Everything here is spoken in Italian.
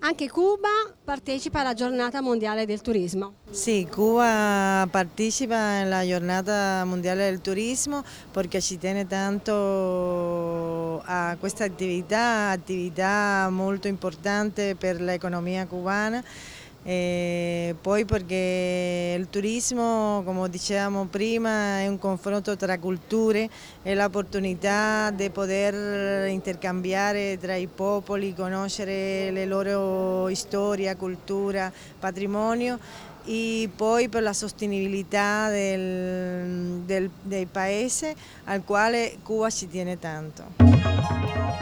Anche Cuba partecipa alla giornata mondiale del turismo. Sì, Cuba partecipa alla giornata mondiale del turismo perché ci tiene tanto a questa attività, attività molto importante per l'economia cubana e poi perché il turismo, come dicevamo prima, è un confronto tra culture, è l'opportunità di poter intercambiare tra i popoli, conoscere le loro storia, cultura, patrimonio e poi per la sostenibilità del, del, del paese al quale Cuba ci tiene tanto.